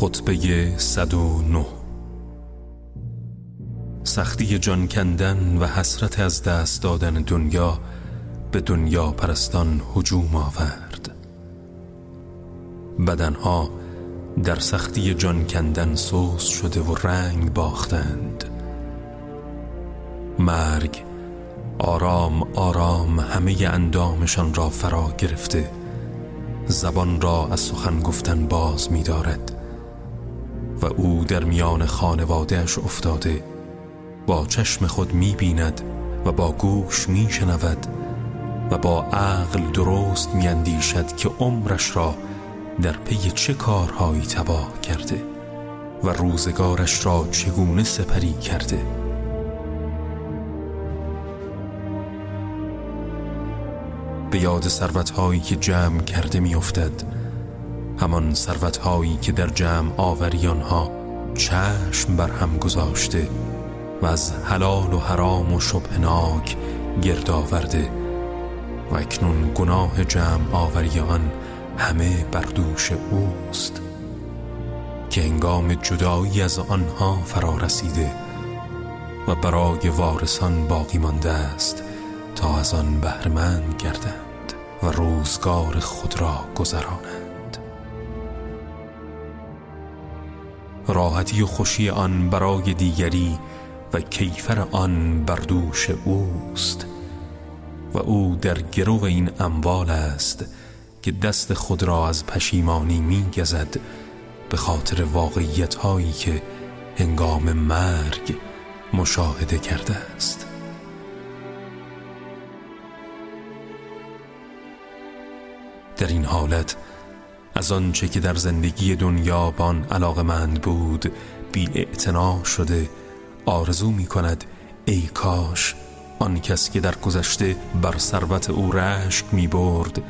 خطبه 109 سختی جان کندن و حسرت از دست دادن دنیا به دنیا پرستان هجوم آورد. بدنها در سختی جان کندن سوز شده و رنگ باختند. مرگ آرام آرام همه اندامشان را فرا گرفته. زبان را از سخن گفتن باز می دارد و او در میان خانوادهش افتاده با چشم خود می بیند و با گوش می شنود و با عقل درست می اندیشد که عمرش را در پی چه کارهایی تباه کرده و روزگارش را چگونه سپری کرده. به یاد ثروتهایی که جمع کرده میافتد همان ثروتهایی که در جمع آوریان ها چشم بر هم گذاشته و از حلال و حرام و شبهناک گرد آورده و اکنون گناه جمع آوریان همه بر دوش اوست که انگام جدایی از آنها فرا رسیده و برای وارثان باقی مانده است تا از آن بهرمند گردند و روزگار خود را گذرانند. راحتی و خوشی آن برای دیگری و کیفر آن بر دوش اوست. و او در گرو این اموال است که دست خود را از پشیمانی می گزد به خاطر واقعیت هایی که هنگام مرگ مشاهده کرده است. در این حالت از آنچه که در زندگی دنیا بان علاقمند بود بی شده آرزو می کند ای کاش آن کس که در گذشته بر ثروت او رشک می برد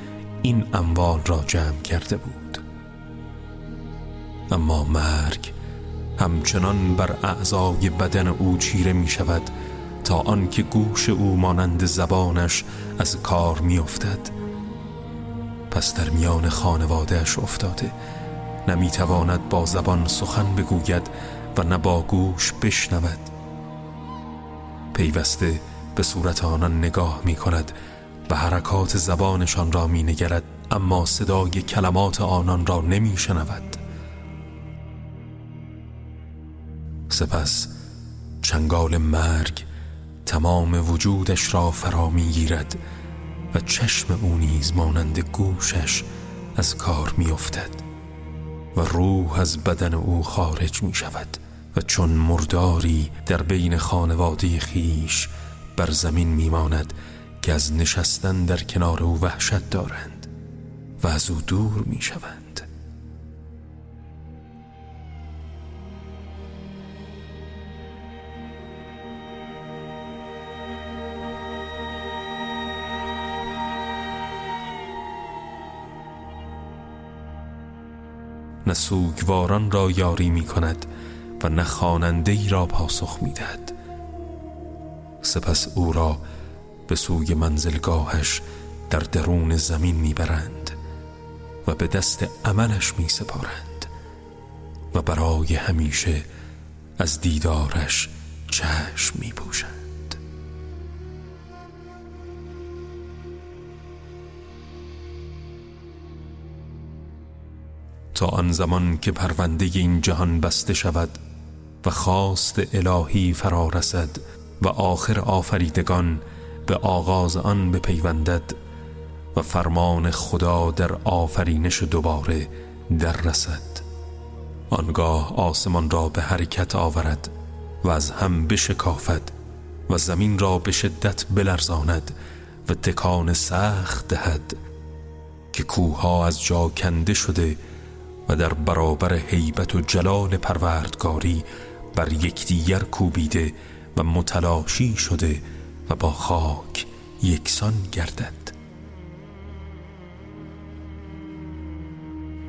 این اموال را جمع کرده بود. اما مرگ همچنان بر اعضای بدن او چیره می شود تا آنکه گوش او مانند زبانش از کار می افتد پس در میان خانوادهش افتاده. نمی‌تواند با زبان سخن بگوید و نه با گوش بشنود. پیوسته به صورت آنان نگاه می کند و حرکات زبانشان را می نگرد اما صدای کلمات آنان را نمی شنود سپس چنگال مرگ تمام وجودش را فرا می گیرد چشم او نیز مانند گوشش از کار می افتد و روح از بدن او خارج می شود و چون مرداری در بین خانواده خیش بر زمین میماند که از نشستن در کنار او وحشت دارند و از او دور می شوند نه سوگواران را یاری می کند و نه ای را پاسخ می دهد سپس او را به سوی منزلگاهش در درون زمین می‌برند و به دست عملش می سپارند و برای همیشه از دیدارش چشم می پوشند تا آن زمان که پرونده این جهان بسته شود و خواست الهی فرا رسد و آخر آفریدگان به آغاز آن بپیوندد و فرمان خدا در آفرینش دوباره در رسد. آنگاه آسمان را به حرکت آورد و از هم بشکافد و زمین را به شدت بلرزاند و تکان سخت دهد که کوها از جا کنده شده و در برابر هیبت و جلال پروردگاری بر یکدیگر کوبیده و متلاشی شده و با خاک یکسان گردد.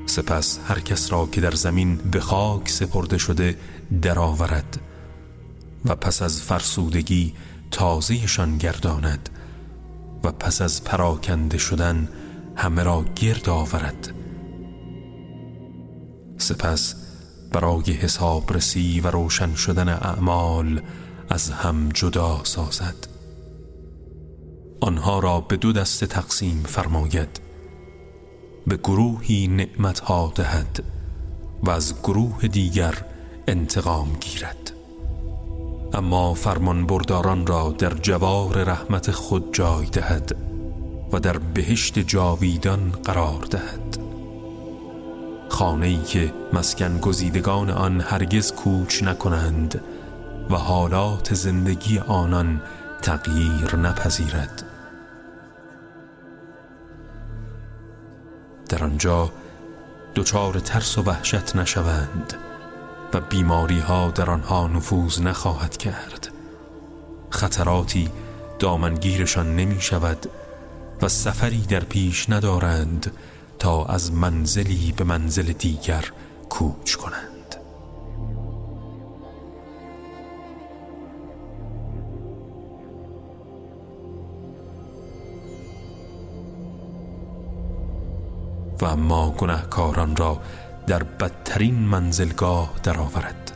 سپس هر کس را که در زمین به خاک سپرده شده درآورد و پس از فرسودگی تازهشان گرداند و پس از پراکنده شدن همه را گرد آورد. سپس برای حساب رسی و روشن شدن اعمال از هم جدا سازد. آنها را به دو دسته تقسیم فرماید. به گروهی نعمتها دهد و از گروه دیگر انتقام گیرد. اما فرمان برداران را در جوار رحمت خود جای دهد و در بهشت جاویدان قرار دهد. خانه ای که مسکن گزیدگان آن هرگز کوچ نکنند و حالات زندگی آنان تغییر نپذیرد. در آنجا دچار ترس و وحشت نشوند و بیماری ها در آنها نفوذ نخواهد کرد. خطراتی دامنگیرشان نمی شود و سفری در پیش ندارند تا از منزلی به منزل دیگر کوچ کنند. و اما گناهکاران را در بدترین منزلگاه درآورد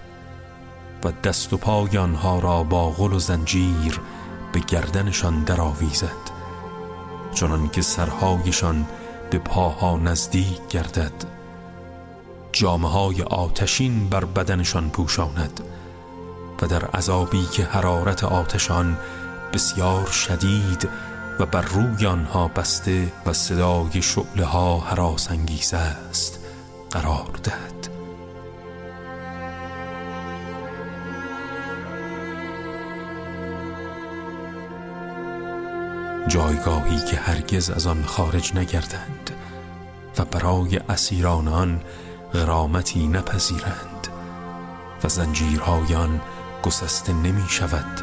و دست و پای آنها را با غل و زنجیر به گردنشان درآویزد چنان که سرهایشان به پاها نزدیک گردد. جامعه های آتشین بر بدنشان پوشاند و در عذابی که حرارت آتشان بسیار شدید و بر روی آنها بسته و صدای شعله ها است قرار دهد. جایگاهی که هرگز از آن خارج نگردند و برای اسیران آن غرامتی نپذیرند و زنجیرهای آن گسسته نمی شود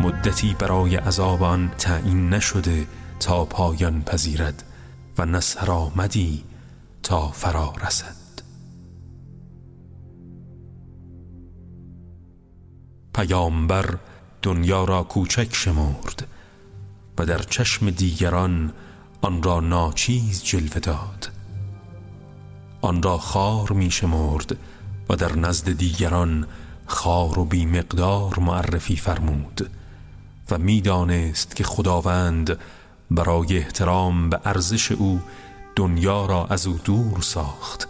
مدتی برای عذاب آن تعیین نشده تا پایان پذیرد و نصر آمدی تا فرا رسد. پیامبر دنیا را کوچک شمرد و در چشم دیگران آن را ناچیز جلوه داد. آن را خار می شمرد و در نزد دیگران خار و بی مقدار معرفی فرمود و می‌دانست که خداوند برای احترام به ارزش او دنیا را از او دور ساخت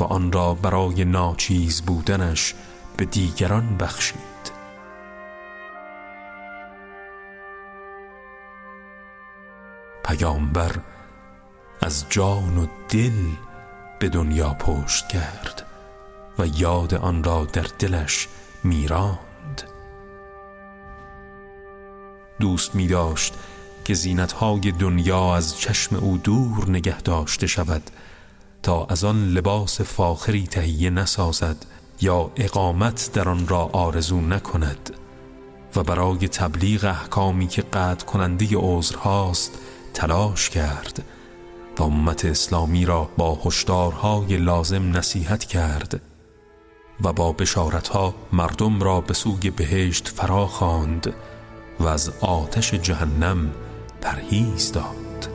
و آن را برای ناچیز بودنش به دیگران بخشید. پیامبر از جان و دل به دنیا پشت کرد و یاد آن را در دلش میراند. دوست می داشت که زینتهای دنیا از چشم او دور نگه داشته شود تا از آن لباس فاخری تهیه نسازد یا اقامت در آن را آرزو نکند و برای تبلیغ احکامی که قطع کننده عذرهاست تلاش کرد. و امت اسلامی را با هشدارهای لازم نصیحت کرد و با بشارتها مردم را به سوی بهشت فرا خواند و از آتش جهنم پرهیز داد.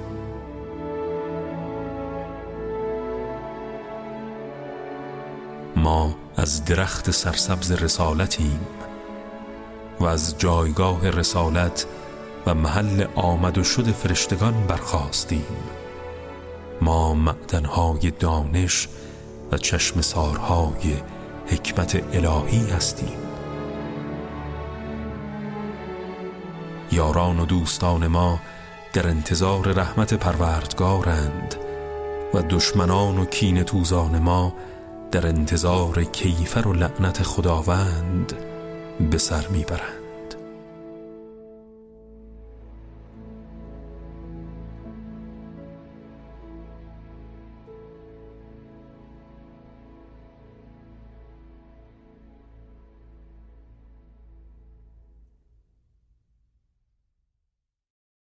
ما از درخت سرسبز رسالتیم و از جایگاه رسالت و محل آمد و شد فرشتگان برخواستیم ما معدنهای دانش و چشم سارهای حکمت الهی هستیم. یاران و دوستان ما در انتظار رحمت پروردگارند و دشمنان و کین توزان ما در انتظار کیفر و لعنت خداوند به سر می‌برند.